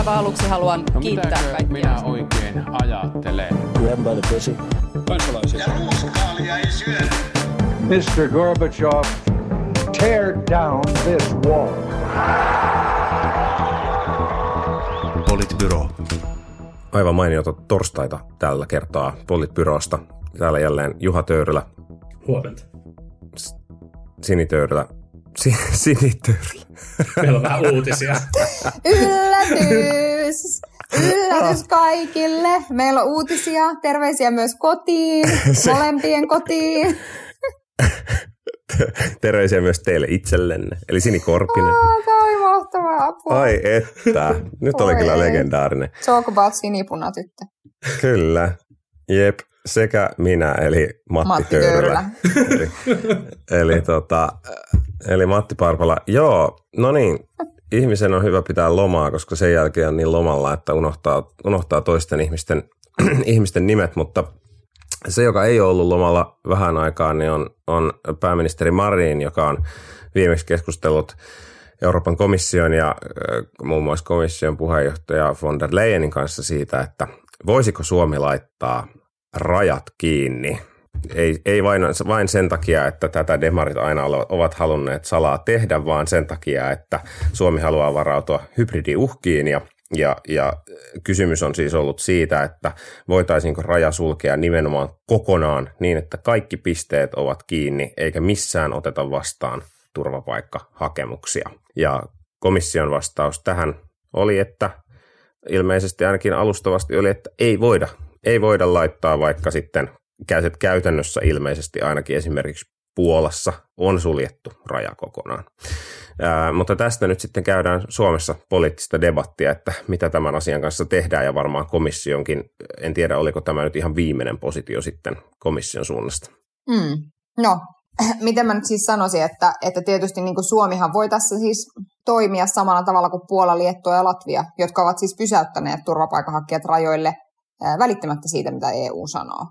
aivan aluksi haluan No kiittää kaikkia. minä oikein ajattelen? Grab by the pussy. kansalaisia. Ja ruuskaalia ei syödä. Mr. Gorbachev, tear down this wall. Politbyro. Aivan mainiota torstaita tällä kertaa Politbyrosta. Täällä jälleen Juha Töyrylä, Huomenta. Sini Töyrylä, si, Sini Töyrylä. Meillä on vähän uutisia. Yllätys! Yllätys kaikille! Meillä on uutisia, terveisiä myös kotiin, molempien kotiin. Terveisiä myös teille itsellenne, eli Sini Korpinen. Oh, tämä oli mahtavaa apua. Ai että, nyt oli kyllä legendaarinen. Talk about sinipuna tyttö. Kyllä, jep, sekä minä, eli Matti, Matti Töyrylä. eli, eli, tota, eli Matti Parpala. Joo, no niin, ihmisen on hyvä pitää lomaa, koska sen jälkeen on niin lomalla, että unohtaa, unohtaa toisten ihmisten, ihmisten nimet, mutta se, joka ei ollut lomalla vähän aikaa, niin on, on pääministeri Marin, joka on viimeksi keskustellut Euroopan komission ja äh, muun muassa komission puheenjohtaja von der Leyenin kanssa siitä, että voisiko Suomi laittaa rajat kiinni. Ei, ei vain, vain sen takia, että tätä demarit aina ovat halunneet salaa tehdä, vaan sen takia, että Suomi haluaa varautua hybridiuhkiin ja ja, ja kysymys on siis ollut siitä, että voitaisiinko raja sulkea nimenomaan kokonaan niin, että kaikki pisteet ovat kiinni eikä missään oteta vastaan turvapaikkahakemuksia. Ja komission vastaus tähän oli, että ilmeisesti ainakin alustavasti oli, että ei voida, ei voida laittaa vaikka sitten käytännössä ilmeisesti ainakin esimerkiksi Puolassa on suljettu raja kokonaan. Ää, mutta tästä nyt sitten käydään Suomessa poliittista debattia, että mitä tämän asian kanssa tehdään ja varmaan komissionkin, en tiedä oliko tämä nyt ihan viimeinen positio sitten komission suunnasta. Mm. No, miten mä nyt siis sanoisin, että, että tietysti niin Suomihan voi tässä siis toimia samalla tavalla kuin Puola, Liettua ja Latvia, jotka ovat siis pysäyttäneet turvapaikanhakijat rajoille ää, välittämättä siitä, mitä EU sanoo.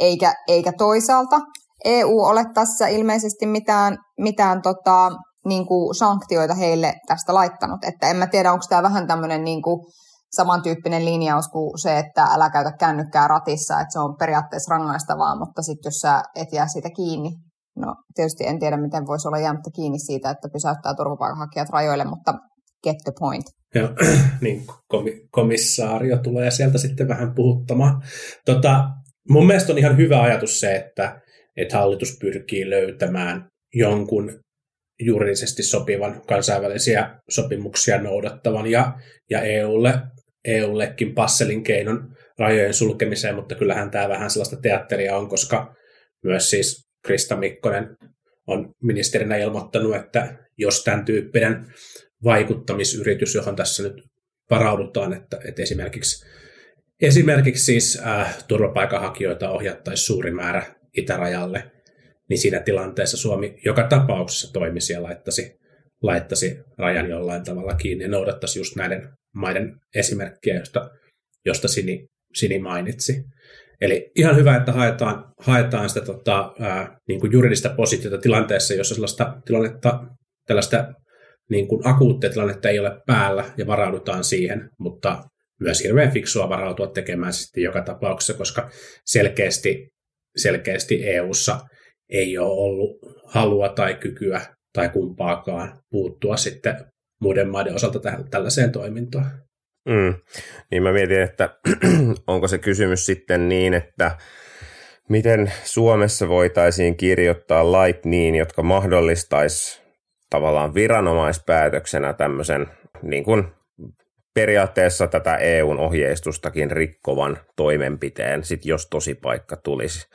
Eikä, eikä toisaalta EU ole tässä ilmeisesti mitään, mitään tota, niin kuin sanktioita heille tästä laittanut. Että en mä tiedä, onko tämä vähän tämmöinen niin samantyyppinen linjaus kuin se, että älä käytä kännykkää ratissa, että se on periaatteessa rangaistavaa, mutta sitten jos sä et jää siitä kiinni, no tietysti en tiedä, miten voisi olla jäämättä kiinni siitä, että pysäyttää turvapaikanhakijat rajoille, mutta get the point. Ja, niin komi- komissaario tulee sieltä sitten vähän puhuttamaan. Tota, mun mielestä on ihan hyvä ajatus se, että, että hallitus pyrkii löytämään jonkun juridisesti sopivan kansainvälisiä sopimuksia noudattavan ja, ja EUlle, EUllekin passelin keinon rajojen sulkemiseen, mutta kyllähän tämä vähän sellaista teatteria on, koska myös siis Krista Mikkonen on ministerinä ilmoittanut, että jos tämän tyyppinen vaikuttamisyritys, johon tässä nyt varaudutaan, että, että esimerkiksi, esimerkiksi siis äh, turvapaikanhakijoita ohjattaisiin suuri määrä itärajalle, niin siinä tilanteessa Suomi joka tapauksessa toimisi ja laittaisi, laittaisi rajan jollain tavalla kiinni ja noudattaisi just näiden maiden esimerkkiä, josta, josta Sini, Sini mainitsi. Eli ihan hyvä, että haetaan, haetaan sitä tota, ää, niin kuin juridista positiota tilanteessa, jossa sellaista tilannetta, tällaista niin kuin akuuttia tilannetta ei ole päällä ja varaudutaan siihen, mutta myös hirveän fiksua varautua tekemään sitten joka tapauksessa, koska selkeästi, selkeästi EU:ssa ei ole ollut halua tai kykyä tai kumpaakaan puuttua sitten muiden maiden osalta tähän, tällaiseen toimintaan. Mm. Niin mä mietin, että onko se kysymys sitten niin, että miten Suomessa voitaisiin kirjoittaa lait niin, jotka mahdollistaisi tavallaan viranomaispäätöksenä tämmöisen niin kuin periaatteessa tätä EUn ohjeistustakin rikkovan toimenpiteen, sit jos tosi paikka tulisi.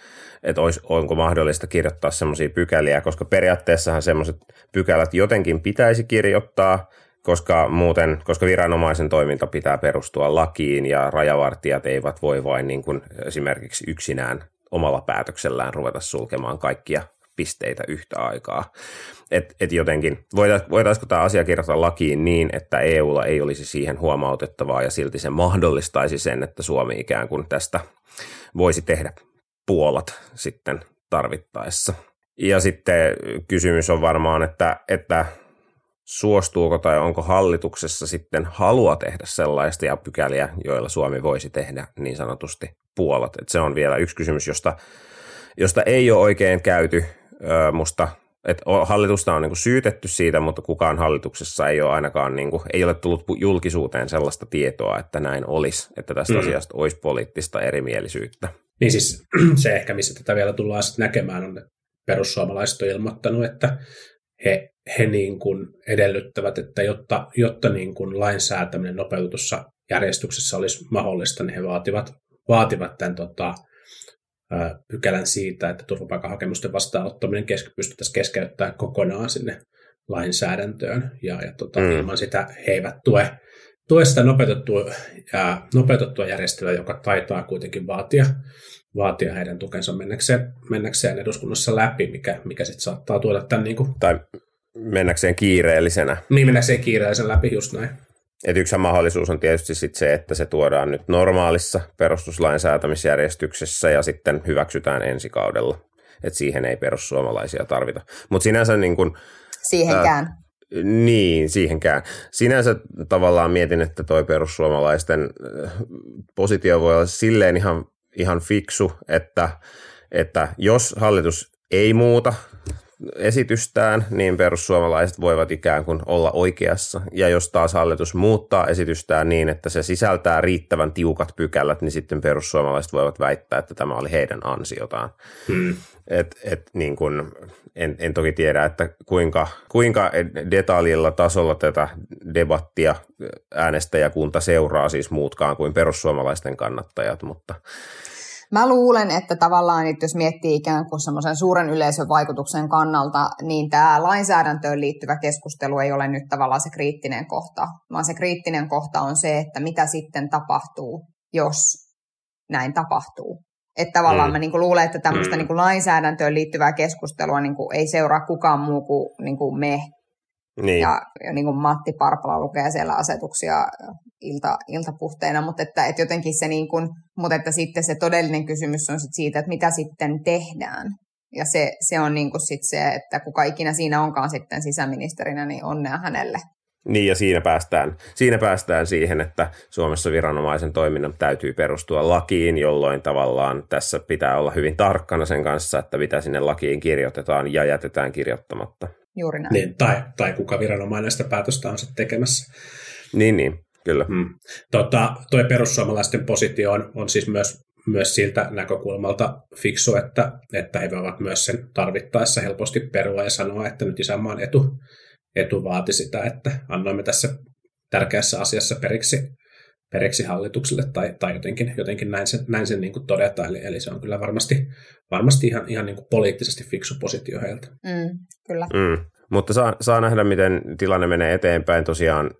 Että onko mahdollista kirjoittaa semmoisia pykäliä, koska periaatteessahan semmoiset pykälät jotenkin pitäisi kirjoittaa, koska muuten, koska viranomaisen toiminta pitää perustua lakiin ja rajavartijat eivät voi vain niin kuin esimerkiksi yksinään omalla päätöksellään ruveta sulkemaan kaikkia pisteitä yhtä aikaa. Et, et jotenkin, voitaisiko tämä asia kirjoittaa lakiin niin, että EUlla ei olisi siihen huomautettavaa ja silti se mahdollistaisi sen, että Suomi ikään kuin tästä voisi tehdä puolat sitten tarvittaessa. Ja sitten kysymys on varmaan, että, että suostuuko tai onko hallituksessa sitten halua tehdä sellaista ja pykäliä, joilla Suomi voisi tehdä niin sanotusti puolet. Et se on vielä yksi kysymys, josta, josta ei ole oikein käyty musta että hallitusta on niin kuin syytetty siitä, mutta kukaan hallituksessa ei ole ainakaan, niin kuin, ei ole tullut julkisuuteen sellaista tietoa, että näin olisi, että tästä mm. asiasta olisi poliittista erimielisyyttä. Niin siis se ehkä, missä tätä vielä tullaan sitten näkemään, on, että perussuomalaiset on ilmoittanut, että he, he niin kuin edellyttävät, että jotta, jotta niin kuin lainsäätäminen nopeutussa järjestyksessä olisi mahdollista, niin he vaativat, vaativat tämän tota, pykälän siitä, että turvapaikkahakemusten vastaanottaminen keske, pystyttäisiin keskeyttämään kokonaan sinne lainsäädäntöön, ja, ja tota, mm. ilman sitä he eivät tue, tue sitä nopeutettua, ja, nopeutettua järjestelyä, joka taitaa kuitenkin vaatia, vaatia heidän tukensa mennäkseen, mennäkseen eduskunnassa läpi, mikä, mikä sitten saattaa tuoda tämän... Niin kuin, tai mennäkseen kiireellisenä. Niin, mennäkseen kiireellisen läpi, just näin. Et yksi mahdollisuus on tietysti sit se, että se tuodaan nyt normaalissa perustuslain säätämisjärjestyksessä ja sitten hyväksytään ensi kaudella. Et siihen ei perussuomalaisia tarvita. Mutta sinänsä niin kun, Siihenkään. Ää, niin, siihenkään. Sinänsä tavallaan mietin, että toi perussuomalaisten positio voi olla silleen ihan, ihan fiksu, että, että jos hallitus ei muuta esitystään, niin perussuomalaiset voivat ikään kuin olla oikeassa. Ja jos taas hallitus muuttaa esitystään niin, että se sisältää riittävän tiukat pykälät, niin sitten perussuomalaiset voivat väittää, että tämä oli heidän ansiotaan. Hmm. Et, et niin kun, en, en toki tiedä, että kuinka, kuinka detaljilla tasolla tätä debattia äänestäjäkunta seuraa siis muutkaan kuin perussuomalaisten kannattajat, mutta Mä luulen, että tavallaan, että jos miettii ikään kuin semmoisen suuren yleisön vaikutuksen kannalta, niin tämä lainsäädäntöön liittyvä keskustelu ei ole nyt tavallaan se kriittinen kohta, vaan se kriittinen kohta on se, että mitä sitten tapahtuu, jos näin tapahtuu. Että tavallaan mm. mä niin kuin luulen, että tämmöistä mm. niin kuin lainsäädäntöön liittyvää keskustelua niin kuin ei seuraa kukaan muu kuin, niin kuin me. Niin. Ja, ja niin kuin Matti Parpala lukee siellä asetuksia ilta, iltapuhteena, mutta että, että jotenkin se niin kuin, mutta että sitten se todellinen kysymys on sit siitä, että mitä sitten tehdään. Ja se, se on niin kuin sit se, että kuka ikinä siinä onkaan sitten sisäministerinä, niin onnea hänelle. Niin ja siinä päästään, siinä päästään siihen, että Suomessa viranomaisen toiminnan täytyy perustua lakiin, jolloin tavallaan tässä pitää olla hyvin tarkkana sen kanssa, että mitä sinne lakiin kirjoitetaan ja jätetään kirjoittamatta. Juuri näin. Niin, tai, tai kuka viranomainen sitä päätöstä on sitten tekemässä. Niin, niin. Kyllä. Mm. Tota, toi perussuomalaisten positio on, on siis myös, myös siltä näkökulmalta fiksu, että, että he voivat myös sen tarvittaessa helposti perua ja sanoa, että nyt isänmaan etu, etu vaati sitä, että annoimme tässä tärkeässä asiassa periksi, periksi hallitukselle tai, tai jotenkin, jotenkin näin sen, näin sen niin kuin todeta. Eli, eli se on kyllä varmasti, varmasti ihan, ihan niin kuin poliittisesti fiksu positio heiltä. Mm, kyllä. Mm. Mutta saa, saa nähdä, miten tilanne menee eteenpäin. Tosiaan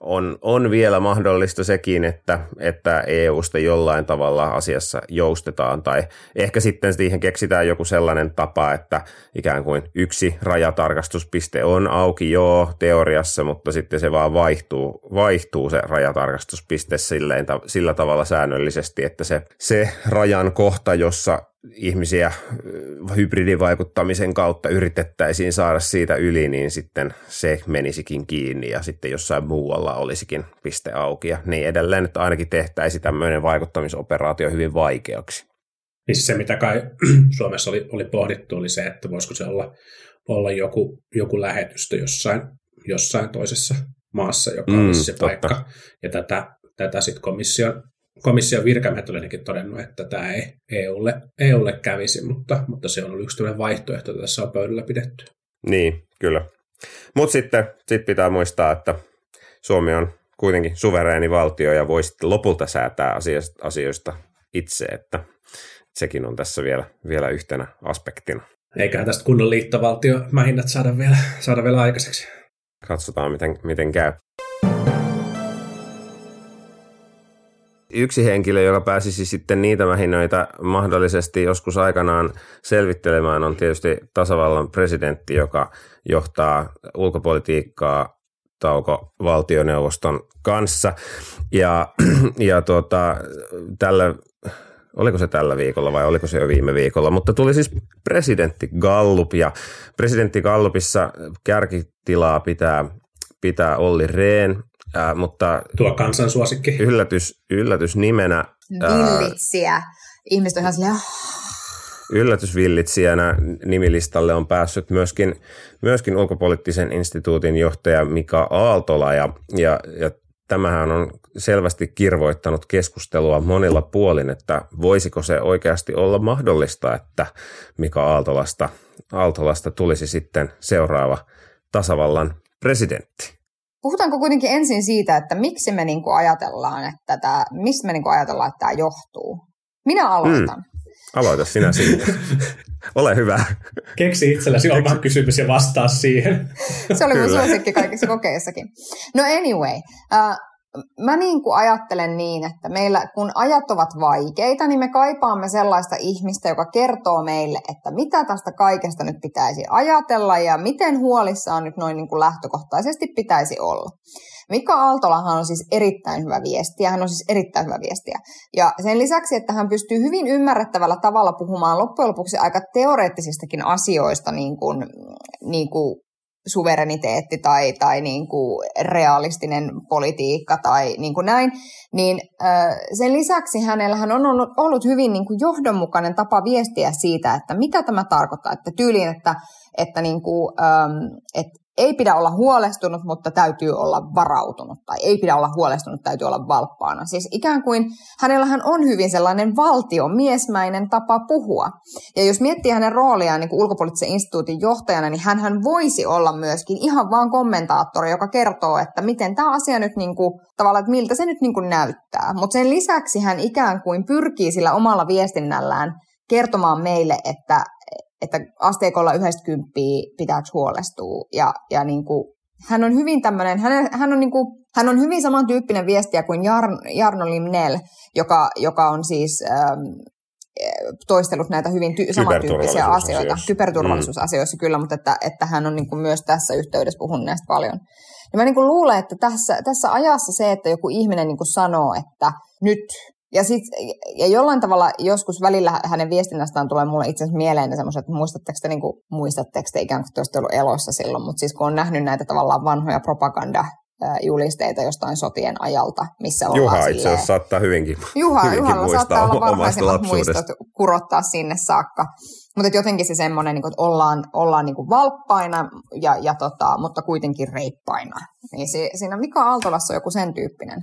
on, on vielä mahdollista sekin, että, että EUsta jollain tavalla asiassa joustetaan tai ehkä sitten siihen keksitään joku sellainen tapa, että ikään kuin yksi rajatarkastuspiste on auki joo teoriassa, mutta sitten se vaan vaihtuu, vaihtuu se rajatarkastuspiste silleen, sillä tavalla säännöllisesti, että se, se rajan kohta, jossa ihmisiä hybridivaikuttamisen kautta yritettäisiin saada siitä yli, niin sitten se menisikin kiinni ja sitten jossain muualla olisikin piste auki ja niin edelleen, että ainakin tehtäisiin tämmöinen vaikuttamisoperaatio hyvin vaikeaksi. Niin se, mitä kai Suomessa oli, oli pohdittu, oli se, että voisiko se olla, olla joku, joku lähetystö jossain, jossain toisessa maassa, joka mm, olisi se totta. paikka. Ja tätä, tätä sitten komission komission virkamiehet olivat todennut, että tämä ei EUlle, EUlle kävisi, mutta, mutta se on ollut yksi vaihtoehto, että tässä on pöydällä pidetty. Niin, kyllä. Mutta sitten sit pitää muistaa, että Suomi on kuitenkin suvereeni valtio ja voi sitten lopulta säätää asioista, asioista itse, että sekin on tässä vielä, vielä yhtenä aspektina. Eiköhän tästä kunnon liittovaltio mähinnät saada vielä, saada vielä aikaiseksi. Katsotaan, miten, miten käy. Yksi henkilö, joka pääsisi sitten niitä mähinöitä mahdollisesti joskus aikanaan selvittelemään, on tietysti tasavallan presidentti, joka johtaa ulkopolitiikkaa tauko valtioneuvoston kanssa. Ja, ja tuota, tällä oliko se tällä viikolla vai oliko se jo viime viikolla, mutta tuli siis presidentti Gallup ja presidentti Gallupissa kärkitilaa pitää, pitää Olli Rehn, äh, mutta Tuo kansansuosikki. yllätys, yllätys nimenä Villitsiä. Ihmiset on ihan silleen, "Ah, yllätysvillitsijänä nimilistalle on päässyt myöskin, myöskin ulkopoliittisen instituutin johtaja Mika Aaltola ja, ja, ja tämähän on selvästi kirvoittanut keskustelua monilla puolin, että voisiko se oikeasti olla mahdollista, että Mika Aaltolasta, Aaltolasta tulisi sitten seuraava tasavallan presidentti. Puhutaanko kuitenkin ensin siitä, että miksi me niinku ajatellaan, että tämä, mistä me niinku ajatellaan, että tämä johtuu? Minä aloitan. Aloita sinä siitä. Ole hyvä. Keksi itsellesi oma kysymys ja vastaa siihen. Se oli mun suosikki kaikissa kokeissakin. No anyway, äh, mä niin kuin ajattelen niin, että meillä kun ajat ovat vaikeita, niin me kaipaamme sellaista ihmistä, joka kertoo meille, että mitä tästä kaikesta nyt pitäisi ajatella ja miten huolissaan nyt noin niin kuin lähtökohtaisesti pitäisi olla. Mika Aaltolahan on siis erittäin hyvä viestiä, hän on siis erittäin hyvä viestiä. Ja sen lisäksi, että hän pystyy hyvin ymmärrettävällä tavalla puhumaan loppujen lopuksi aika teoreettisistakin asioista, niin kuin, niin kuin suvereniteetti tai, tai niin kuin realistinen politiikka tai niin kuin näin, niin sen lisäksi hänellähän on ollut, ollut hyvin niin kuin johdonmukainen tapa viestiä siitä, että mitä tämä tarkoittaa, että tyyliin, että, että, niin kuin, että ei pidä olla huolestunut, mutta täytyy olla varautunut, tai ei pidä olla huolestunut, täytyy olla valppaana. Siis ikään kuin hänellähän on hyvin sellainen valtiomiesmäinen tapa puhua. Ja jos miettii hänen rooliaan niin ulkopoliittisen instituutin johtajana, niin hän voisi olla myöskin ihan vaan kommentaattori, joka kertoo, että miten tämä asia nyt niin kuin, tavallaan, että miltä se nyt niin kuin näyttää. Mutta sen lisäksi hän ikään kuin pyrkii sillä omalla viestinnällään kertomaan meille, että, että asteikolla 90 pitääkö huolestua. Ja, ja niin kuin, hän on hyvin tämmöinen, hän, hän, on niin kuin, hän on hyvin samantyyppinen viestiä kuin Jarn, Jarno Limnell, joka, joka on siis ähm, toistellut näitä hyvin ty- samantyyppisiä asioita, Kyberturvallisuusasioissa. kyberturvallisuusasioissa kyllä, mutta että, että hän on niin kuin myös tässä yhteydessä puhunut näistä paljon. Ja mä niin kuin luulen, että tässä, tässä ajassa se, että joku ihminen niin kuin sanoo, että nyt ja, sit, ja jollain tavalla joskus välillä hänen viestinnästään tulee mulle itse asiassa mieleen semmoiset, että muistatteko te, niin kuin, muistatteko te ikään kuin te ollut elossa silloin, mutta siis kun on nähnyt näitä tavallaan vanhoja propagandajulisteita jostain sotien ajalta, missä ollaan Juha itse silleen- asiassa saattaa hyvinkin, Juha, hyvinkin Juhalla muistaa saattaa olla omasta varhaisimmat lapsuudesta. muistot kurottaa sinne saakka. Mutta jotenkin se semmoinen, niin että ollaan, ollaan niin kuin valppaina, ja, ja tota, mutta kuitenkin reippaina. Niin se, siinä Mika Aaltolassa on joku sen tyyppinen.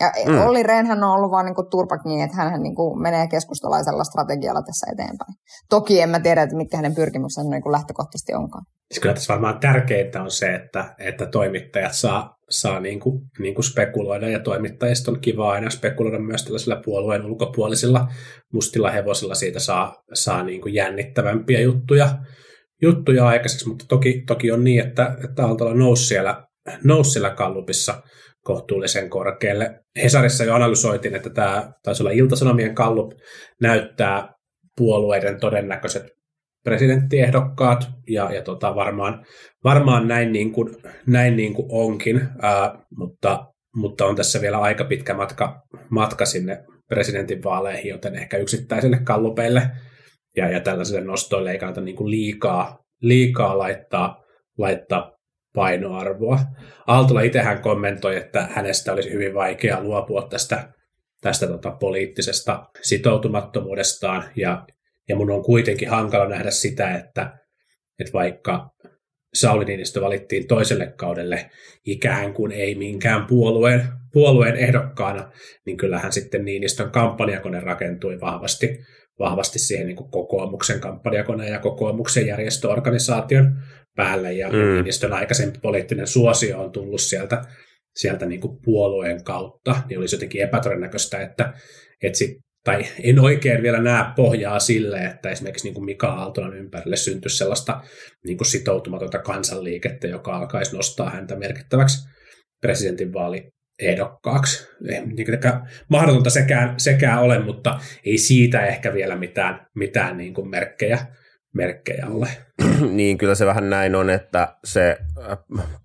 Ja Mm. Olli Rehnhän on ollut vaan niin kuin turpa kiinni, että hän niin kuin menee keskustalaisella strategialla tässä eteenpäin. Toki en mä tiedä, että mitkä hänen pyrkimyksensä niin kuin lähtökohtaisesti onkaan. Siis kyllä tässä varmaan tärkeintä on se, että, että toimittajat saa, saa niin kuin, niin kuin spekuloida, ja toimittajista on kiva aina spekuloida myös tällaisilla puolueen ulkopuolisilla mustilla hevosilla. Siitä saa, saa niin kuin jännittävämpiä juttuja, juttuja aikaiseksi, mutta toki, toki on niin, että, että Aaltola nousi siellä, nousi siellä kallupissa kohtuullisen korkealle. Hesarissa jo analysoitiin, että tämä taisi olla Iltasanomien kallup, näyttää puolueiden todennäköiset presidenttiehdokkaat, ja, ja tota, varmaan, varmaan näin, niin kuin, näin niin kuin onkin, ää, mutta, mutta on tässä vielä aika pitkä matka, matka sinne presidentinvaaleihin, joten ehkä yksittäisille kallupeille ja, ja tällaisille nostoille ei kannata niin kuin liikaa, liikaa laittaa, laittaa painoarvoa. Aaltola itsehän kommentoi, että hänestä olisi hyvin vaikea luopua tästä, tästä tota, poliittisesta sitoutumattomuudestaan, ja, ja mun on kuitenkin hankala nähdä sitä, että, että vaikka Sauli Niinistö valittiin toiselle kaudelle ikään kuin ei minkään puolueen, puolueen ehdokkaana, niin kyllähän sitten Niinistön kampanjakone rakentui vahvasti, vahvasti siihen niin kokoomuksen kampanjakoneen ja kokoomuksen järjestöorganisaation päälle, ja Mm. Niinistön aikaisempi poliittinen suosio on tullut sieltä, sieltä niin kuin puolueen kautta, niin olisi jotenkin epätodennäköistä, että, että sit, tai en oikein vielä näe pohjaa sille, että esimerkiksi niin kuin Mika Aaltolan ympärille syntyisi sellaista niin kuin sitoutumatonta kansanliikettä, joka alkaisi nostaa häntä merkittäväksi presidentinvaaliehdokkaaksi. Ei mitenkään mahdotonta sekään, sekään ole, mutta ei siitä ehkä vielä mitään, mitään niin kuin merkkejä, merkkejä ole. niin kyllä se vähän näin on, että se äh,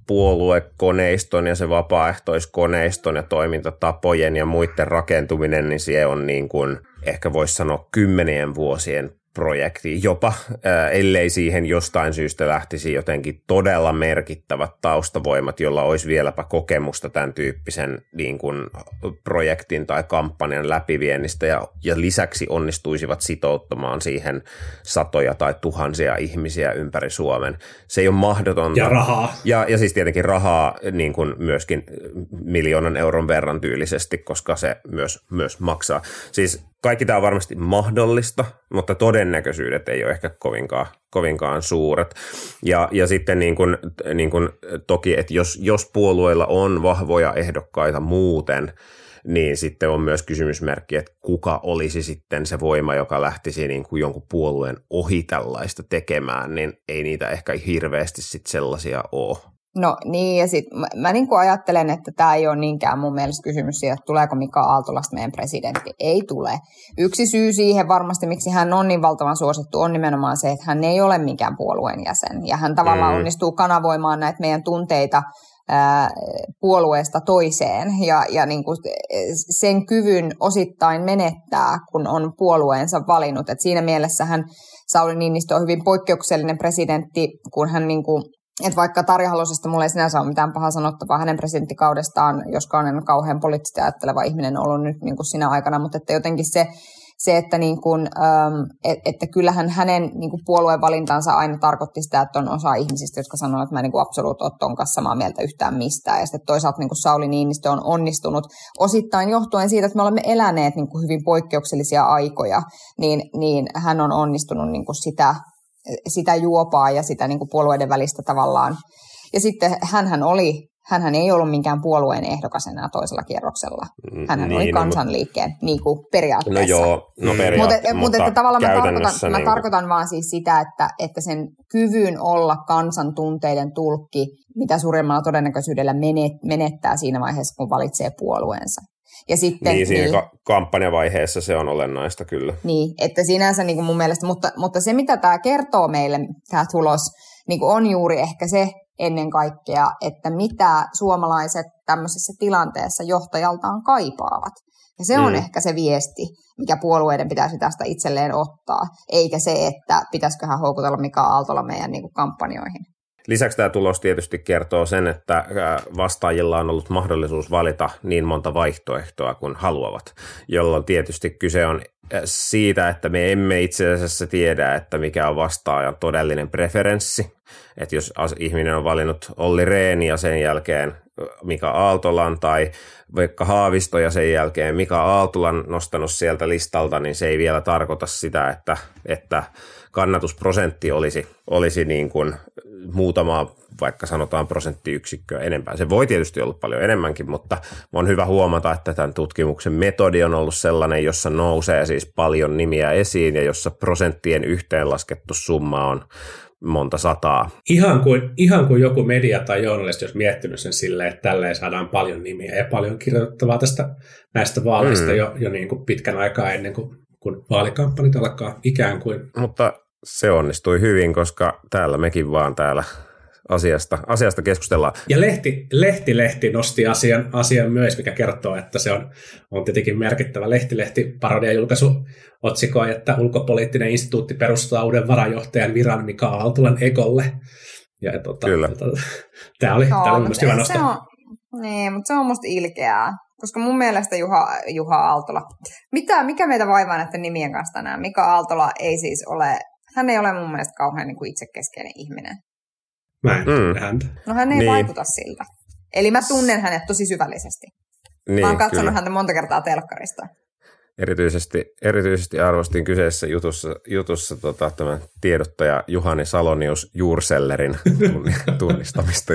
puoluekoneiston ja se vapaaehtoiskoneiston ja toimintatapojen ja muiden rakentuminen, niin se on niin kuin ehkä voisi sanoa kymmenien vuosien projekti jopa, ellei siihen jostain syystä lähtisi jotenkin todella merkittävät taustavoimat, jolla olisi vieläpä kokemusta tämän tyyppisen niin kuin, projektin tai kampanjan läpiviennistä ja, ja lisäksi onnistuisivat sitouttamaan siihen satoja tai tuhansia ihmisiä ympäri Suomen. Se ei ole mahdotonta. Ja rahaa. Ja, ja siis tietenkin rahaa niin kuin myöskin miljoonan euron verran tyylisesti, koska se myös, myös maksaa. Siis kaikki tämä on varmasti mahdollista, mutta todennäköisyydet ei ole ehkä kovinkaan, kovinkaan suuret. Ja, ja sitten niin kuin, niin kuin toki, että jos, jos puolueilla on vahvoja ehdokkaita muuten, niin sitten on myös kysymysmerkki, että kuka olisi sitten se voima, joka lähtisi niin kuin jonkun puolueen ohi tällaista tekemään, niin ei niitä ehkä hirveästi sitten sellaisia ole. No niin, ja sitten mä, mä niin ajattelen, että tämä ei ole niinkään mun mielestä kysymys siitä, että tuleeko Mika Aaltolasta meidän presidentti. Ei tule. Yksi syy siihen varmasti, miksi hän on niin valtavan suosittu, on nimenomaan se, että hän ei ole mikään puolueen jäsen. Ja hän tavallaan mm. onnistuu kanavoimaan näitä meidän tunteita ää, puolueesta toiseen. Ja, ja niin kuin sen kyvyn osittain menettää, kun on puolueensa valinnut. Et siinä mielessä hän Sauli Niinistö on hyvin poikkeuksellinen presidentti, kun hän niin kuin että vaikka Tarja Halosesta mulla ei sinänsä ole mitään pahaa sanottavaa hänen presidenttikaudestaan, joskaan en kauhean poliittisesti ajatteleva ihminen ollut nyt niin kuin sinä aikana, mutta että jotenkin se, se että, niin kuin, et, että kyllähän hänen niin kuin puolueen valintansa aina tarkoitti sitä, että on osa ihmisistä, jotka sanoo, että mä en niin absoluut ole ton kanssa samaa mieltä yhtään mistään. Ja sitten toisaalta niin kuin Sauli Niinistö on onnistunut osittain johtuen siitä, että me olemme eläneet niin kuin hyvin poikkeuksellisia aikoja, niin, niin hän on onnistunut niin kuin sitä sitä juopaa ja sitä niin kuin puolueiden välistä tavallaan. Ja sitten hän oli, hän ei ollut minkään puolueen ehdokas enää toisella kierroksella. Hän niin, oli no, kansanliikkeen no, niin kuin periaatteessa. No joo, no periaatteessa. Mutta, mutta, mutta tavallaan mä tarkoitan, niin mä tarkoitan vaan siis sitä, että, että sen kyvyn olla kansantunteiden tulkki, mitä suurimmalla todennäköisyydellä menettää siinä vaiheessa, kun valitsee puolueensa. Ja sitten, niin, siinä niin, ka- kampanjavaiheessa se on olennaista kyllä. Niin, että sinänsä niin kuin mun mielestä, mutta, mutta se mitä tämä kertoo meille, tämä tulos, niin kuin on juuri ehkä se ennen kaikkea, että mitä suomalaiset tämmöisessä tilanteessa johtajaltaan kaipaavat. Ja se on mm. ehkä se viesti, mikä puolueiden pitäisi tästä itselleen ottaa, eikä se, että pitäisiköhän houkutella Mika Aaltola meidän niin kuin kampanjoihin. Lisäksi tämä tulos tietysti kertoo sen, että vastaajilla on ollut mahdollisuus valita niin monta vaihtoehtoa kuin haluavat, jolloin tietysti kyse on siitä, että me emme itse asiassa tiedä, että mikä on vastaajan todellinen preferenssi. Että jos ihminen on valinnut Olli Reeni ja sen jälkeen Mika Aaltolan tai vaikka Haavisto ja sen jälkeen Mika Aaltolan nostanut sieltä listalta, niin se ei vielä tarkoita sitä, että, että kannatusprosentti olisi, olisi niin kuin muutama vaikka sanotaan prosenttiyksikköä enempää. Se voi tietysti olla paljon enemmänkin, mutta on hyvä huomata, että tämän tutkimuksen metodi on ollut sellainen, jossa nousee siis paljon nimiä esiin ja jossa prosenttien yhteenlaskettu summa on monta sataa. Ihan kuin, ihan kuin joku media tai journalisti olisi miettinyt sen silleen, että tälleen saadaan paljon nimiä ja paljon kirjoitettavaa tästä näistä vaaleista mm. jo, jo niin kuin pitkän aikaa ennen kuin kun vaalikampanjat alkaa ikään kuin. Mutta se onnistui hyvin, koska täällä mekin vaan täällä asiasta, asiasta keskustellaan. Ja Lehti, Lehti, Lehti nosti asian, asian myös, mikä kertoo, että se on, on tietenkin merkittävä Lehti-Lehti parodia julkaisu otsikoi, että ulkopoliittinen instituutti perustaa uuden varajohtajan viran Mika Aaltolan ekolle. Ja tota, Kyllä. Tota, tämä oli, no, tämä oli hyvä nosto. On, niin, mutta se on musta ilkeää. Koska mun mielestä Juha, Juha Aaltola, mitä, mikä meitä vaivaa näiden nimien kanssa tänään? Mika Aaltola ei siis ole hän ei ole mun mielestä kauhean niin kuin itsekeskeinen ihminen. Mä en mm. häntä. No hän ei niin. vaikuta siltä. Eli mä tunnen hänet tosi syvällisesti. Niin, mä oon katsonut kyllä. häntä monta kertaa telkkarista. Erityisesti, erityisesti arvostin kyseessä jutussa, jutussa tota, tämän tiedottaja Juhani Salonius Jursellerin tunnistamista.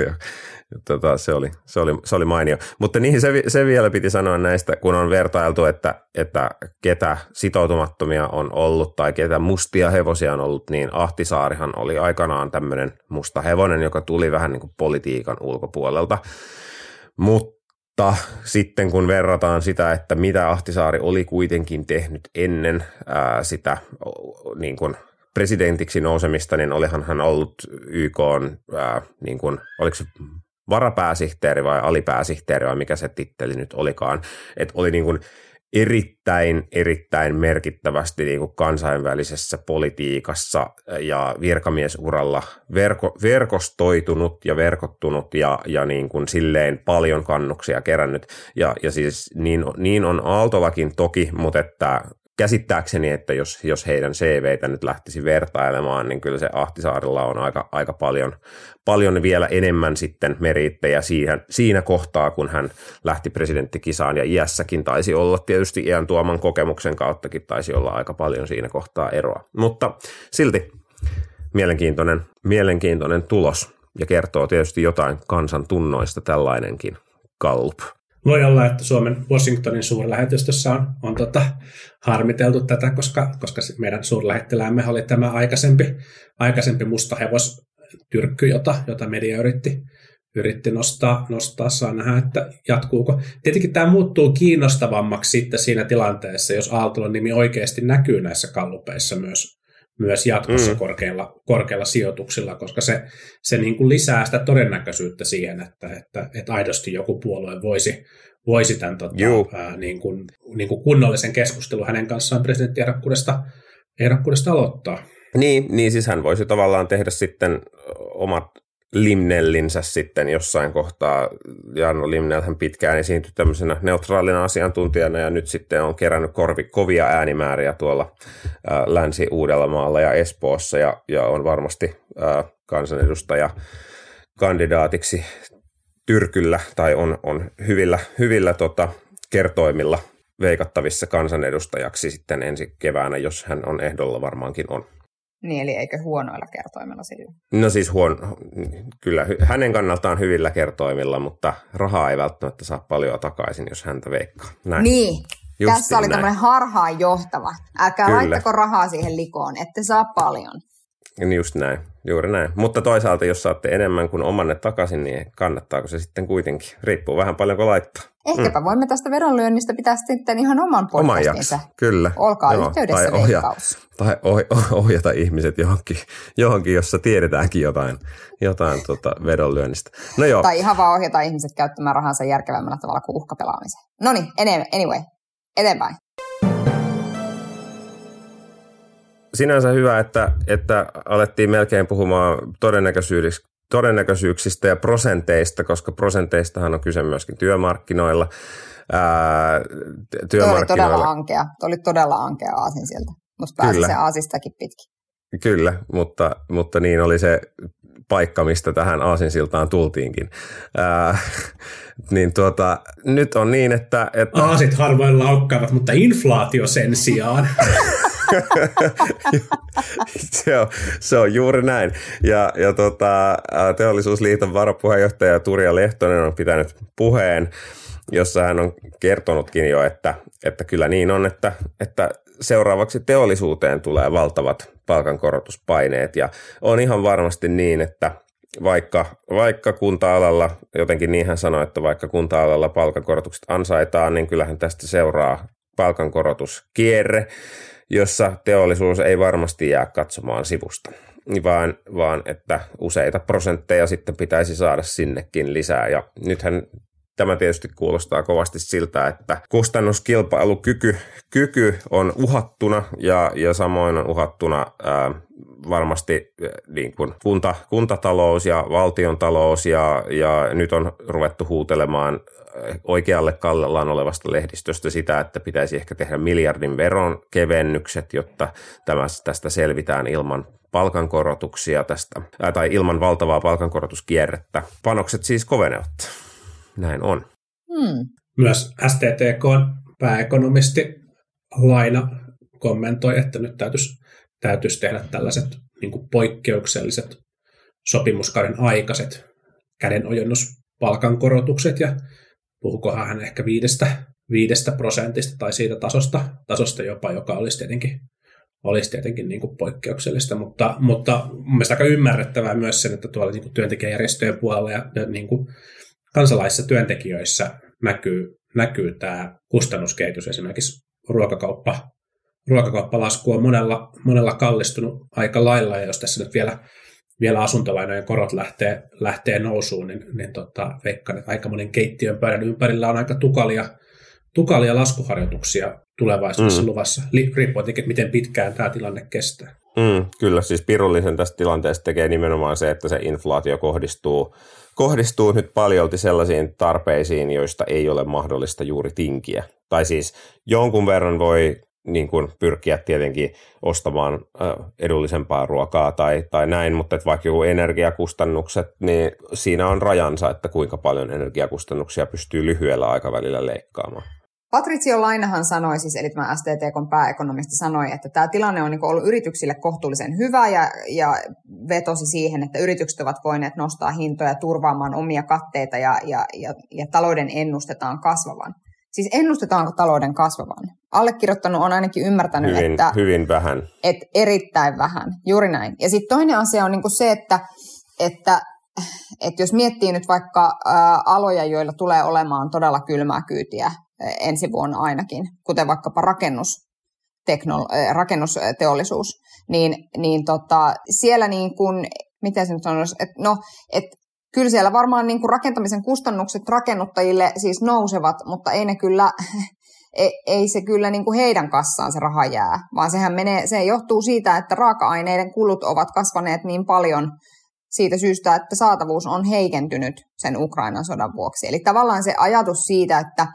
Tota, se, oli, se, oli, se oli mainio. Mutta niin se, se vielä piti sanoa näistä, kun on vertailtu, että, että ketä sitoutumattomia on ollut tai ketä mustia hevosia on ollut, niin Ahtisaarihan oli aikanaan tämmöinen musta hevonen, joka tuli vähän niin kuin politiikan ulkopuolelta. Mutta mutta sitten kun verrataan sitä, että mitä Ahtisaari oli kuitenkin tehnyt ennen ää, sitä niin kuin presidentiksi nousemista, niin olihan hän ollut YK on, ää, niin kuin, oliko se varapääsihteeri vai alipääsihteeri vai mikä se titteli nyt olikaan. Että oli niin kuin erittäin, erittäin merkittävästi niin kuin kansainvälisessä politiikassa ja virkamiesuralla verko, verkostoitunut ja verkottunut ja, ja niin kuin silleen paljon kannuksia kerännyt. Ja, ja siis niin, niin on Aaltolakin toki, mutta että käsittääkseni, että jos, jos heidän CVtä nyt lähtisi vertailemaan, niin kyllä se Ahtisaarilla on aika, aika paljon, paljon vielä enemmän sitten merittejä siihen, siinä kohtaa, kun hän lähti presidenttikisaan ja iässäkin taisi olla, tietysti iän tuoman kokemuksen kauttakin taisi olla aika paljon siinä kohtaa eroa. Mutta silti mielenkiintoinen, mielenkiintoinen tulos ja kertoo tietysti jotain kansan tunnoista tällainenkin Gallup. Voi olla, että Suomen Washingtonin suurlähetystössä on, on tota, harmiteltu tätä, koska, koska meidän suurlähettiläämme oli tämä aikaisempi, aikaisempi musta hevos tyrkky, jota, jota media yritti, yritti nostaa, nostaa, saa nähdä, että jatkuuko. Tietenkin tämä muuttuu kiinnostavammaksi sitten siinä tilanteessa, jos Aaltolon nimi oikeasti näkyy näissä kallupeissa myös, myös jatkossa mm. korkeilla, korkeilla sijoituksilla, koska se, se niin kuin lisää sitä todennäköisyyttä siihen, että, että, että aidosti joku puolue voisi, voisi tämän tota, ää, niin kuin, niin kuin kunnollisen keskustelun hänen kanssaan presidenttiehdokkuudesta ehdokkuudesta aloittaa. Niin, niin siis hän voisi tavallaan tehdä sitten omat Limnellinsä sitten jossain kohtaa. Jarno Limnell hän pitkään esiintyi tämmöisenä neutraalina asiantuntijana ja nyt sitten on kerännyt korvi, kovia äänimääriä tuolla ää, Länsi-Uudellamaalla ja Espoossa ja, ja on varmasti ää, kansanedustaja kandidaatiksi Tyrkyllä tai on, on hyvillä, hyvillä tota, kertoimilla veikattavissa kansanedustajaksi sitten ensi keväänä, jos hän on ehdolla varmaankin on. Niin, eli eikö huonoilla kertoimilla sillä? No siis huon, kyllä hänen kannaltaan hyvillä kertoimilla, mutta rahaa ei välttämättä saa paljon takaisin, jos häntä veikkaa. Näin. Niin, Justiin tässä oli tämmöinen harhaan johtava. Älkää kyllä. laittako rahaa siihen likoon, ette saa paljon. Just näin, juuri näin. Mutta toisaalta, jos saatte enemmän kuin omanne takaisin, niin kannattaako se sitten kuitenkin? Riippuu vähän paljonko laittaa. Ehkäpä mm. voimme tästä vedonlyönnistä pitää sitten ihan oman podcastinsa. Oman kyllä. Olkaa Joo, yhteydessä tai, ohja, tai ohjata ihmiset johonkin, johonkin, jossa tiedetäänkin jotain, jotain tota vedonlyönnistä. No joo. Tai ihan vaan ohjata ihmiset käyttämään rahansa järkevämmällä tavalla kuin uhkapelaamiseen. No niin, anyway, eteenpäin. Sinänsä hyvä, että, että alettiin melkein puhumaan todennäköisyyksistä, todennäköisyyksistä ja prosenteista, koska prosenteistahan on kyse myöskin työmarkkinoilla. Ää, työmarkkinoilla. Tuo oli todella ankea. Tuo oli todella ankea aasin sieltä. Musta pääsi se aasistakin pitkin. Kyllä, mutta, mutta niin oli se paikka, mistä tähän aasinsiltaan tultiinkin. Ää, niin tuota, nyt on niin, että... että... Aasit harvoin laukkaavat, mutta inflaatio sen sijaan. se, on, se on juuri näin. Ja, ja tota, teollisuusliiton varapuheenjohtaja Turja Lehtonen on pitänyt puheen, jossa hän on kertonutkin jo, että, että kyllä niin on, että, että seuraavaksi teollisuuteen tulee valtavat palkankorotuspaineet ja on ihan varmasti niin, että vaikka, vaikka kunta-alalla, jotenkin niin hän sanoi, että vaikka kunta-alalla palkankorotukset ansaitaan, niin kyllähän tästä seuraa palkankorotuskierre jossa teollisuus ei varmasti jää katsomaan sivusta, vaan, vaan että useita prosentteja sitten pitäisi saada sinnekin lisää. Ja nythän Tämä tietysti kuulostaa kovasti siltä, että kustannuskilpailukyky kyky on uhattuna ja, ja samoin on uhattuna ää, varmasti niin kuin kunta, kuntatalous ja valtiontalous ja, ja nyt on ruvettu huutelemaan oikealle kallellaan olevasta lehdistöstä sitä, että pitäisi ehkä tehdä miljardin veron kevennykset, jotta tämä, tästä selvitään ilman palkankorotuksia tästä, tai ilman valtavaa palkankorotuskierrettä. Panokset siis kovenevat. Näin on. Hmm. Myös STTK pääekonomisti Laina kommentoi, että nyt täytyisi, täytyisi tehdä tällaiset niin poikkeukselliset sopimuskauden aikaiset kädenojennuspalkankorotukset ja puhukohan hän ehkä viidestä, viidestä prosentista tai siitä tasosta, tasosta jopa, joka olisi tietenkin, olisi tietenkin niin kuin poikkeuksellista, mutta, mutta mielestäni aika ymmärrettävää myös sen, että tuolla niin kuin työntekijäjärjestöjen puolella ja, ja niin kuin kansalaisissa työntekijöissä näkyy, näkyy tämä kustannuskehitys esimerkiksi ruokakauppa, ruokakauppalasku on monella, monella kallistunut aika lailla, ja jos tässä nyt vielä vielä asuntolainojen korot lähtee, lähtee nousuun, niin, niin tota, veikkaan, että aika monen keittiön pöydän ympärillä on aika tukalia, tukalia laskuharjoituksia tulevaisuudessa mm. luvassa, riippuen tietenkin, miten pitkään tämä tilanne kestää. Mm, kyllä, siis pirullisen tästä tilanteesta tekee nimenomaan se, että se inflaatio kohdistuu, kohdistuu nyt paljolti sellaisiin tarpeisiin, joista ei ole mahdollista juuri tinkiä. Tai siis jonkun verran voi niin kuin pyrkiä tietenkin ostamaan edullisempaa ruokaa tai, tai näin, mutta että vaikka joku energiakustannukset, niin siinä on rajansa, että kuinka paljon energiakustannuksia pystyy lyhyellä aikavälillä leikkaamaan. Patricio Lainahan sanoi, siis, eli tämä STTK pääekonomisti sanoi, että tämä tilanne on niin ollut yrityksille kohtuullisen hyvä ja, ja vetosi siihen, että yritykset ovat voineet nostaa hintoja turvaamaan omia katteita ja, ja, ja, ja talouden ennustetaan kasvavan. Siis ennustetaanko talouden kasvavan? Allekirjoittanut on ainakin ymmärtänyt, hyvin, että... Hyvin vähän. Että erittäin vähän, juuri näin. Ja sitten toinen asia on niinku se, että, että, että jos miettii nyt vaikka ää, aloja, joilla tulee olemaan todella kylmää kyytiä ensi vuonna ainakin, kuten vaikkapa rakennus, teknolo- rakennusteollisuus, niin, niin tota, siellä niin kuin, miten se nyt sanoisi, että no, että kyllä siellä varmaan niin kuin rakentamisen kustannukset rakennuttajille siis nousevat, mutta ei ne kyllä, ei se kyllä niin kuin heidän kassaan se raha jää, vaan sehän menee, se johtuu siitä, että raaka-aineiden kulut ovat kasvaneet niin paljon siitä syystä, että saatavuus on heikentynyt sen Ukrainan sodan vuoksi. Eli tavallaan se ajatus siitä, että,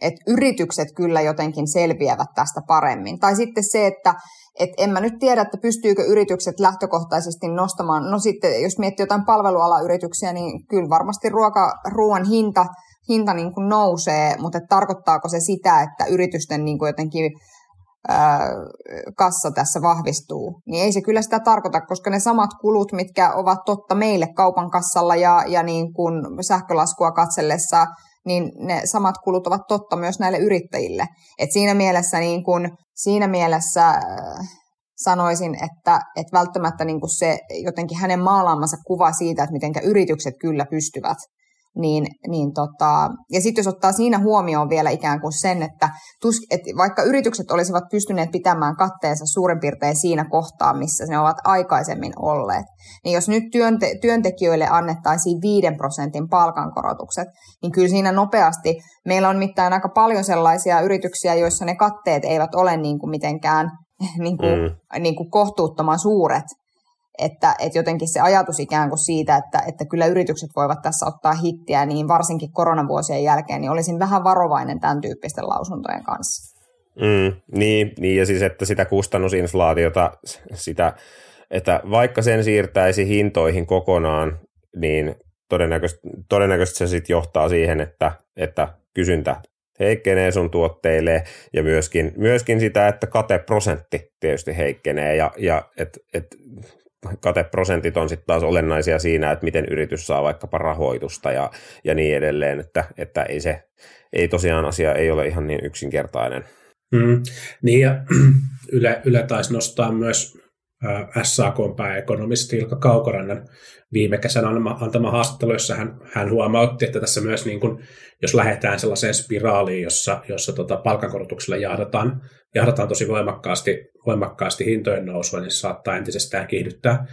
että yritykset kyllä jotenkin selviävät tästä paremmin. Tai sitten se, että et en mä nyt tiedä, että pystyykö yritykset lähtökohtaisesti nostamaan, no sitten jos miettii jotain palvelualayrityksiä, niin kyllä varmasti ruoka, ruoan hinta, hinta niin kuin nousee, mutta tarkoittaako se sitä, että yritysten niin kuin jotenkin kassa tässä vahvistuu, niin ei se kyllä sitä tarkoita, koska ne samat kulut, mitkä ovat totta meille kaupan kassalla ja, ja niin kuin sähkölaskua katsellessa, niin ne samat kulut ovat totta myös näille yrittäjille. Et siinä mielessä, niin kun, siinä mielessä äh, sanoisin, että, että välttämättä niin se jotenkin hänen maalaamansa kuva siitä, että miten yritykset kyllä pystyvät niin, niin tota, ja sitten jos ottaa siinä huomioon vielä ikään kuin sen, että, tus, että vaikka yritykset olisivat pystyneet pitämään katteensa suurin piirtein siinä kohtaa, missä ne ovat aikaisemmin olleet, niin jos nyt työnte, työntekijöille annettaisiin 5 prosentin palkankorotukset, niin kyllä siinä nopeasti, meillä on mitään aika paljon sellaisia yrityksiä, joissa ne katteet eivät ole niin kuin mitenkään niin kuin, mm. niin kuin kohtuuttoman suuret, että, että jotenkin se ajatus ikään kuin siitä, että, että kyllä yritykset voivat tässä ottaa hittiä, niin varsinkin koronavuosien jälkeen, niin olisin vähän varovainen tämän tyyppisten lausuntojen kanssa. Mm, niin, niin, ja siis, että sitä kustannusinflaatiota, sitä, että vaikka sen siirtäisi hintoihin kokonaan, niin todennäköisesti, todennäköisesti se sitten johtaa siihen, että, että kysyntä heikkenee sun tuotteille ja myöskin, myöskin sitä, että kateprosentti tietysti heikkenee ja, ja et, et kateprosentit on sitten taas olennaisia siinä, että miten yritys saa vaikkapa rahoitusta ja, ja niin edelleen, että, että ei se, ei tosiaan asia ei ole ihan niin yksinkertainen. Mm, niin ja Yle, Yle taisi nostaa myös SAK pääekonomisti Ilkka Kaukorannan viime kesänä antama haastattelu, jossa hän, hän huomautti, että tässä myös niin kuin, jos lähdetään sellaiseen spiraaliin, jossa, jossa tota palkankorotuksella jahdataan, jahdataan tosi voimakkaasti, voimakkaasti hintojen nousua, niin se saattaa entisestään kiihdyttää,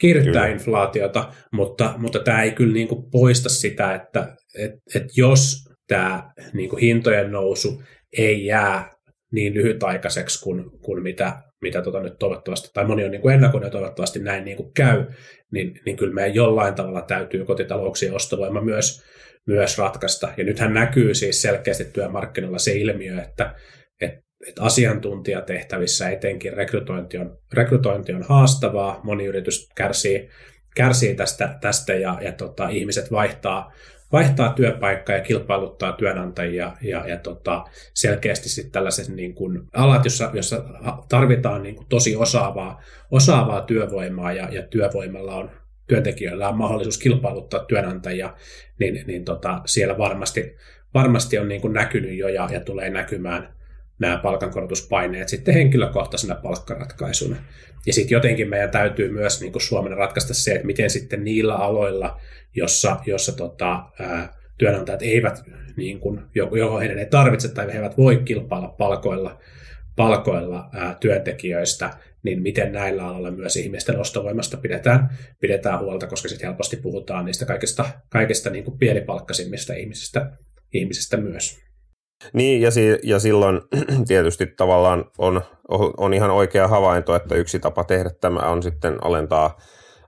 kiihdyttää inflaatiota, mutta, mutta tämä ei kyllä niin kuin poista sitä, että et, et jos tämä niin kuin hintojen nousu ei jää niin lyhytaikaiseksi kuin, kuin mitä, mitä tota nyt toivottavasti, tai moni on niin ennakoinut ja toivottavasti näin niin kuin käy, niin, niin kyllä meidän jollain tavalla täytyy kotitalouksien ostovoima myös, myös ratkaista. Ja nythän näkyy siis selkeästi työmarkkinoilla se ilmiö, että, että, että asiantuntijatehtävissä etenkin rekrytointi on, rekrytointi on haastavaa, moni yritys kärsii, kärsii tästä, tästä ja, ja tota, ihmiset vaihtaa, vaihtaa työpaikkaa ja kilpailuttaa työnantajia ja, ja tota, selkeästi sitten tällaiset niin kuin alat, jossa, jossa tarvitaan niin kuin tosi osaavaa, osaavaa työvoimaa ja, ja työvoimalla on työntekijöillä on mahdollisuus kilpailuttaa työnantajia, niin, niin tota, siellä varmasti, varmasti on niin kuin näkynyt jo ja, ja tulee näkymään nämä palkankorotuspaineet sitten henkilökohtaisena palkkaratkaisuna. Ja sitten jotenkin meidän täytyy myös niin kuin Suomen ratkaista se, että miten sitten niillä aloilla, jossa, jossa tota, ää, työnantajat eivät, niin kuin, joko heidän ei tarvitse tai he eivät voi kilpailla palkoilla, palkoilla ää, työntekijöistä, niin miten näillä aloilla myös ihmisten ostovoimasta pidetään, pidetään huolta, koska sitten helposti puhutaan niistä kaikista, kaikista niin kuin pienipalkkaisimmista ihmisistä, ihmisistä myös. Niin, ja, si- ja silloin tietysti tavallaan on, on ihan oikea havainto, että yksi tapa tehdä tämä on sitten alentaa,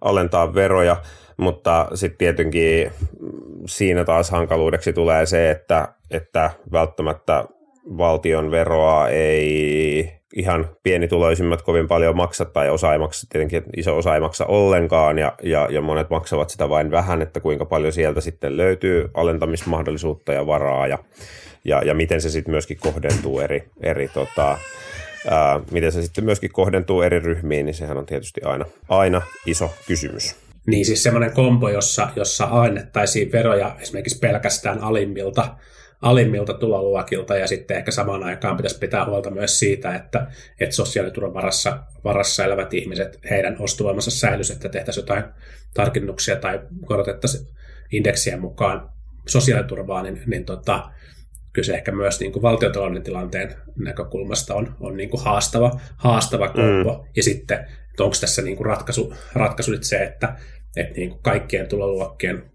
alentaa veroja, mutta sitten tietenkin siinä taas hankaluudeksi tulee se, että, että välttämättä valtion veroa ei ihan pienituloisimmat kovin paljon maksa tai osa ei maksa, tietenkin iso osa ei maksa ollenkaan ja, ja, ja monet maksavat sitä vain vähän, että kuinka paljon sieltä sitten löytyy alentamismahdollisuutta ja varaa ja, ja, ja miten se sitten myöskin kohdentuu eri, eri tota, ää, miten se sitten myöskin kohdentuu eri ryhmiin, niin sehän on tietysti aina, aina iso kysymys. Niin siis semmoinen kombo, jossa, jossa alennettaisiin veroja esimerkiksi pelkästään alimmilta alimmilta tuloluokilta ja sitten ehkä samaan aikaan pitäisi pitää huolta myös siitä, että, että sosiaaliturvan varassa, varassa elävät ihmiset, heidän ostovoimansa säilyisi, että tehtäisiin jotain tarkennuksia tai korotettaisiin indeksien mukaan sosiaaliturvaa, niin, niin tota, kyllä se ehkä myös niin kuin valtiotalouden tilanteen näkökulmasta on, on niin kuin haastava, haastava kombo. Mm. Ja sitten, että onko tässä niin kuin ratkaisu, ratkaisu se, että, että niin kuin kaikkien tuloluokkien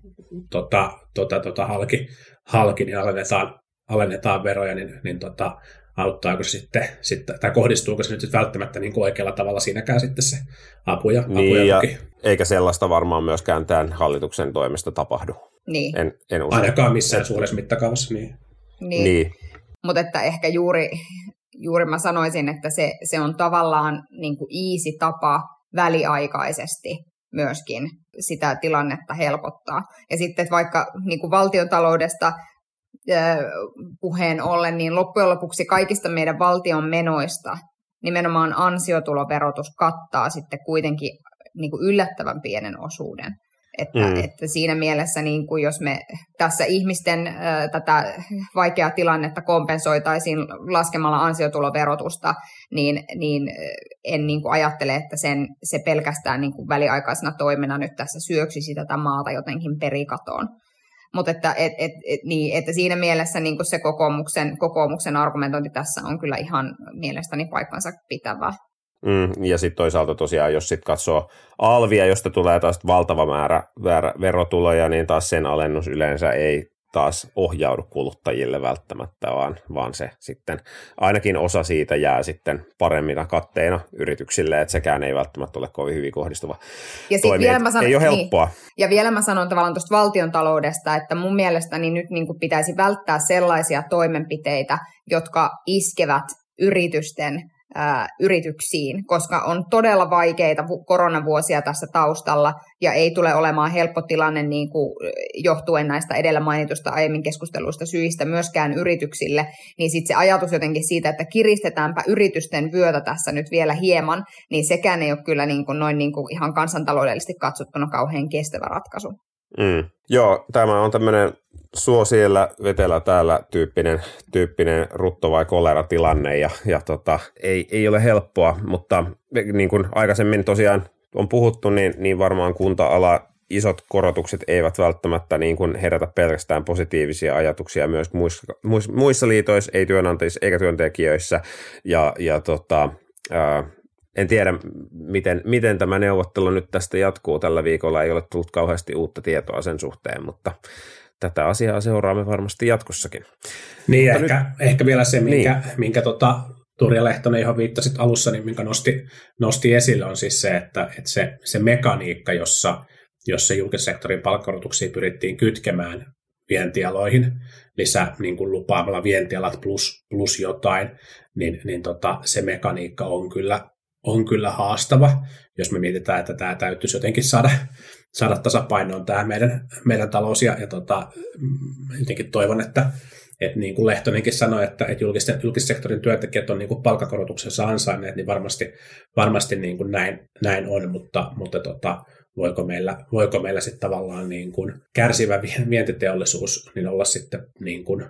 tota, tota, tota, halki, halki, niin alennetaan, alennetaan veroja, niin, niin tota, auttaako se sitten, sitten, tai kohdistuuko se nyt sitten välttämättä niin kuin oikealla tavalla siinäkään sitten se apu ja, niin, apu ja, ja Eikä sellaista varmaan myöskään tämän hallituksen toimesta tapahdu. Niin. En, en usko. Ainakaan missään suuressa mittakaavassa. Niin. Niin. niin. Mutta että ehkä juuri, juuri mä sanoisin, että se, se on tavallaan niin kuin easy tapa väliaikaisesti myöskin sitä tilannetta helpottaa. Ja sitten että vaikka niin kuin valtiotaloudesta puheen ollen, niin loppujen lopuksi kaikista meidän valtion menoista nimenomaan ansiotuloverotus kattaa sitten kuitenkin niin kuin yllättävän pienen osuuden. Että, mm. että siinä mielessä, niin kuin jos me tässä ihmisten äh, tätä vaikeaa tilannetta kompensoitaisiin laskemalla ansiotuloverotusta, niin, niin en niin kuin ajattele, että sen, se pelkästään niin kuin väliaikaisena toimena nyt tässä syöksisi tätä maata jotenkin perikatoon. Mutta että, et, et, et, niin, että siinä mielessä niin kuin se kokoomuksen, kokoomuksen argumentointi tässä on kyllä ihan mielestäni paikkansa pitävä. Mm, ja sitten toisaalta tosiaan, jos sitten katsoo alvia, josta tulee taas valtava määrä, määrä verotuloja, niin taas sen alennus yleensä ei taas ohjaudu kuluttajille välttämättä, vaan, vaan se sitten ainakin osa siitä jää sitten paremmina katteina yrityksille, että sekään ei välttämättä ole kovin hyvin kohdistuva ja toimi. Vielä mä sanon, ei ole niin. helppoa. Niin. Ja vielä mä sanon tavallaan tuosta valtion taloudesta, että mun mielestäni nyt niin kuin pitäisi välttää sellaisia toimenpiteitä, jotka iskevät yritysten ää, yrityksiin, koska on todella vaikeita koronavuosia tässä taustalla ja ei tule olemaan helppo tilanne niin kuin johtuen näistä edellä mainitusta aiemmin keskusteluista syistä myöskään yrityksille, niin sitten se ajatus jotenkin siitä, että kiristetäänpä yritysten vyötä tässä nyt vielä hieman, niin sekään ei ole kyllä niin kuin noin niin kuin ihan kansantaloudellisesti katsottuna kauhean kestävä ratkaisu. Mm. Joo, tämä on tämmöinen suo siellä, vetelä täällä tyyppinen, tyyppinen rutto- vai kolera-tilanne ja, ja tota, ei, ei, ole helppoa, mutta niin kuin aikaisemmin tosiaan on puhuttu, niin, niin varmaan kunta-ala isot korotukset eivät välttämättä niin kuin herätä pelkästään positiivisia ajatuksia myös muissa, muissa liitoissa, ei työnantajissa eikä työntekijöissä. Ja, ja tota, ää, en tiedä, miten, miten tämä neuvottelu nyt tästä jatkuu tällä viikolla. Ei ole tullut kauheasti uutta tietoa sen suhteen, mutta tätä asiaa seuraamme varmasti jatkossakin. Niin, Mutta ehkä, nyt... ehkä vielä se, minkä, niin. minkä tota, Turja Lehtonen, johon viittasit alussa, niin minkä nosti, nosti esille, on siis se, että, että se, se mekaniikka, jossa, jossa julkisen sektorin palkkorotuksia pyrittiin kytkemään vientialoihin lisää niin kuin lupaamalla vientialat plus, plus jotain, niin, niin tota, se mekaniikka on kyllä, on kyllä haastava, jos me mietitään, että tämä täytyisi jotenkin saada, saada tasapainoon tämä meidän, meidän talous. Ja, ja tota, mm, jotenkin toivon, että, että niin kuin Lehtonenkin sanoi, että, että julkisten, julkissektorin työntekijät on niin kuin palkakorotuksensa ansainneet, niin varmasti, varmasti niin kuin näin, näin on, mutta, mutta tota, voiko meillä, voiko meillä sitten tavallaan niin kuin kärsivä vientiteollisuus niin olla sitten niin kuin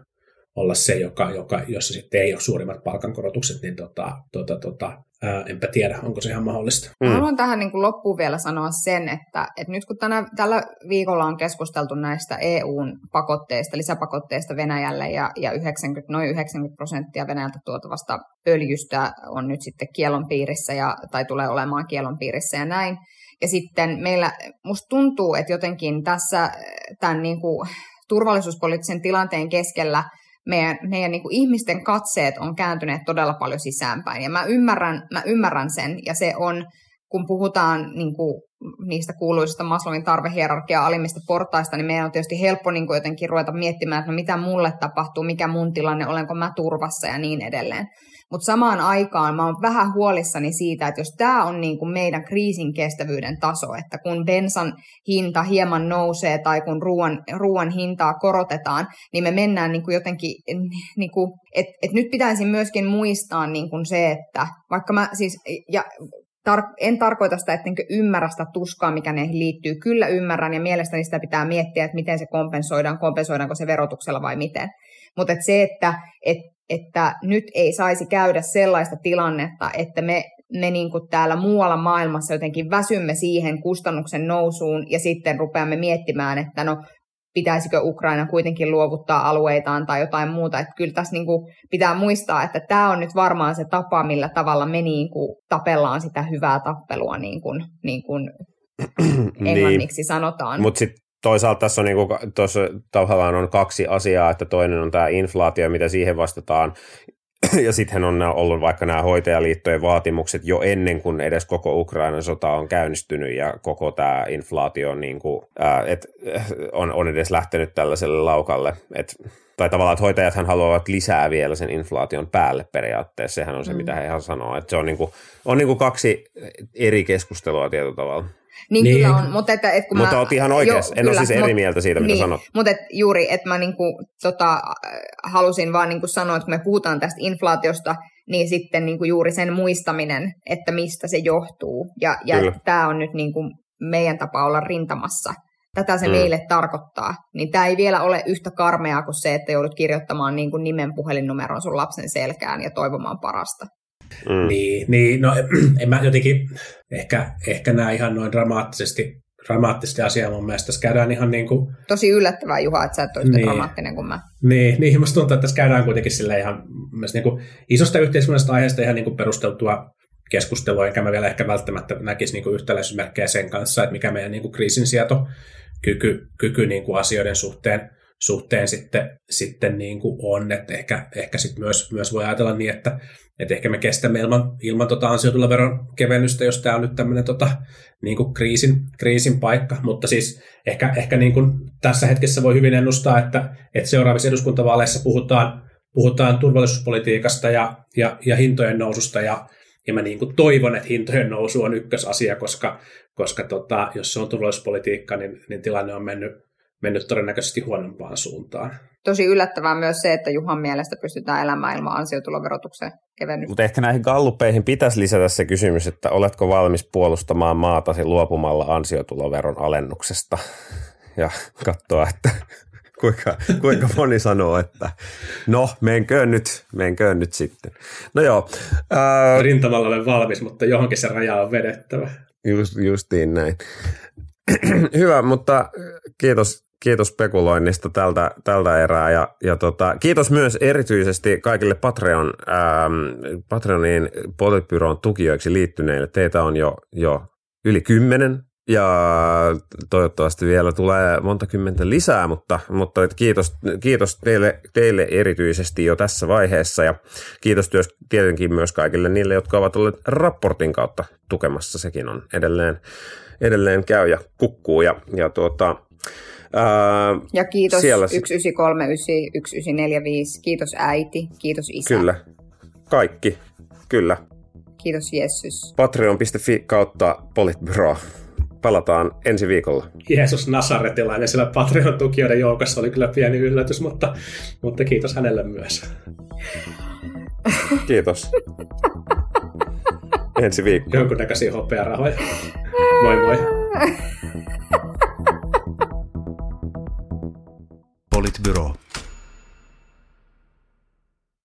olla se, joka, joka, jossa sitten ei ole suurimmat palkankorotukset, niin tota, tota, tota, ää, enpä tiedä, onko se ihan mahdollista. Mm. Haluan tähän niin kuin loppuun vielä sanoa sen, että, että nyt kun tänä, tällä viikolla on keskusteltu näistä EUn pakotteista, lisäpakotteista Venäjälle ja, ja 90, noin 90 prosenttia Venäjältä tuotavasta öljystä on nyt sitten kielon piirissä ja, tai tulee olemaan kielon piirissä ja näin. Ja sitten meillä, musta tuntuu, että jotenkin tässä tämän niin kuin turvallisuuspoliittisen tilanteen keskellä meidän, meidän niin kuin ihmisten katseet on kääntyneet todella paljon sisäänpäin. Ja mä ymmärrän, mä ymmärrän sen, ja se on, kun puhutaan niin kuin, niistä kuuluisista Maslowin tarvehierarkia alimmista portaista, niin meidän on tietysti helppo niin kuin jotenkin ruveta miettimään, että no mitä mulle tapahtuu, mikä mun tilanne, olenko mä turvassa ja niin edelleen. Mutta samaan aikaan mä oon vähän huolissani siitä, että jos tämä on niin kuin meidän kriisin kestävyyden taso, että kun bensan hinta hieman nousee tai kun ruoan, ruoan hintaa korotetaan, niin me mennään niin kuin jotenkin, niin kuin, että et nyt pitäisi myöskin muistaa niin kuin se, että vaikka mä siis, ja tar- en tarkoita sitä, että ymmärrä sitä tuskaa, mikä näihin liittyy. Kyllä ymmärrän ja mielestäni sitä pitää miettiä, että miten se kompensoidaan, kompensoidaanko se verotuksella vai miten. Mutta et se, että et, että nyt ei saisi käydä sellaista tilannetta, että me, me niin kuin täällä muualla maailmassa jotenkin väsymme siihen kustannuksen nousuun ja sitten rupeamme miettimään, että no pitäisikö Ukraina kuitenkin luovuttaa alueitaan tai jotain muuta. Että kyllä tässä niin kuin pitää muistaa, että tämä on nyt varmaan se tapa, millä tavalla me niin kuin tapellaan sitä hyvää tappelua, niin kuin, niin kuin englanniksi niin. sanotaan. Mutta sitten toisaalta tässä on, niinku, tuossa tavallaan on kaksi asiaa, että toinen on tämä inflaatio, mitä siihen vastataan, ja sitten on ollut vaikka nämä hoitajaliittojen vaatimukset jo ennen kuin edes koko Ukrainan sota on käynnistynyt ja koko tämä inflaatio on, niin kuin, ää, et, on, on edes lähtenyt tällaiselle laukalle. Et, tai tavallaan, että hoitajathan haluavat lisää vielä sen inflaation päälle periaatteessa. Sehän on se, mm. mitä he ihan sanoo. Että se on, niin kuin, on niin kuin kaksi eri keskustelua tietyllä tavalla. Niin, niin kyllä on, mutta, että, että kun mutta mä, oot ihan oikeassa, en kyllä, ole siis eri mut, mieltä siitä, mitä niin, sanot. Mutta et juuri, että mä niinku, tota, halusin vaan niinku sanoa, että kun me puhutaan tästä inflaatiosta, niin sitten niinku juuri sen muistaminen, että mistä se johtuu. Ja, ja tämä on nyt niinku meidän tapa olla rintamassa. Tätä se mm. meille tarkoittaa. Niin tämä ei vielä ole yhtä karmeaa kuin se, että joudut kirjoittamaan niinku nimen puhelinnumeron sun lapsen selkään ja toivomaan parasta. Mm. Niin, niin, no en mä jotenkin ehkä, ehkä näe ihan noin dramaattisesti, dramaattisesti asiaa mun mielestä. Tässä käydään ihan niin kuin... Tosi yllättävää, Juha, että sä et ole niin. dramaattinen kuin mä. Niin, niin musta tuntuu, että tässä käydään kuitenkin sille ihan niin kuin isosta yhteiskunnallisesta aiheesta ihan niin kuin perusteltua keskustelua, enkä mä vielä ehkä välttämättä näkisi niin kuin yhtäläisyysmerkkejä sen kanssa, että mikä meidän niin kuin kriisinsietokyky kyky, kyky niin kuin asioiden suhteen suhteen sitten, sitten niin kuin on, että ehkä, ehkä sitten myös, myös voi ajatella niin, että, että ehkä me kestämme ilman, ilman tota ansiotuloveron kevennystä, jos tämä on nyt tämmöinen tota, niin kuin kriisin, kriisin paikka, mutta siis ehkä, ehkä niin kuin tässä hetkessä voi hyvin ennustaa, että, että seuraavissa eduskuntavaaleissa puhutaan, puhutaan turvallisuuspolitiikasta ja, ja, ja hintojen noususta. Ja, ja mä niin kuin toivon, että hintojen nousu on ykkösasia, koska, koska tota, jos se on turvallisuuspolitiikka, niin, niin tilanne on mennyt, mennyt todennäköisesti huonompaan suuntaan. Tosi yllättävää myös se, että Juhan mielestä pystytään elämään ilman ansiotuloverotuksen kevennystä. Mutta ehkä näihin gallupeihin pitäisi lisätä se kysymys, että oletko valmis puolustamaan maatasi luopumalla ansiotuloveron alennuksesta ja katsoa, että kuinka, kuinka moni sanoo, että no, menköön nyt, menköön nyt sitten. No joo. Ää... Rintamalla olen valmis, mutta johonkin se raja on vedettävä. Just, justiin näin. Hyvä, mutta kiitos kiitos spekuloinnista tältä, tältä erää ja, ja tota, kiitos myös erityisesti kaikille Patreon, ähm, Patreonin Politbyroon tukijoiksi liittyneille. Teitä on jo, jo yli kymmenen ja toivottavasti vielä tulee monta kymmentä lisää, mutta, mutta kiitos, kiitos teille, teille erityisesti jo tässä vaiheessa ja kiitos työs, tietenkin myös kaikille niille, jotka ovat olleet raportin kautta tukemassa. Sekin on edelleen, edelleen käy ja kukkuu ja, ja tuota, Ja kiitos siellä... 1939, 1945, kiitos äiti, kiitos isä. Kyllä, kaikki, kyllä. Kiitos Jessus. Patreon.fi kautta Politbyro. Palataan ensi viikolla. Jeesus Nasaretilainen siellä Patreon-tukijoiden joukossa oli kyllä pieni yllätys, mutta, mutta kiitos hänelle myös. Kiitos. ensi viikko. Jonkunnäköisiä hopearahoja. Moi moi. Politbyro.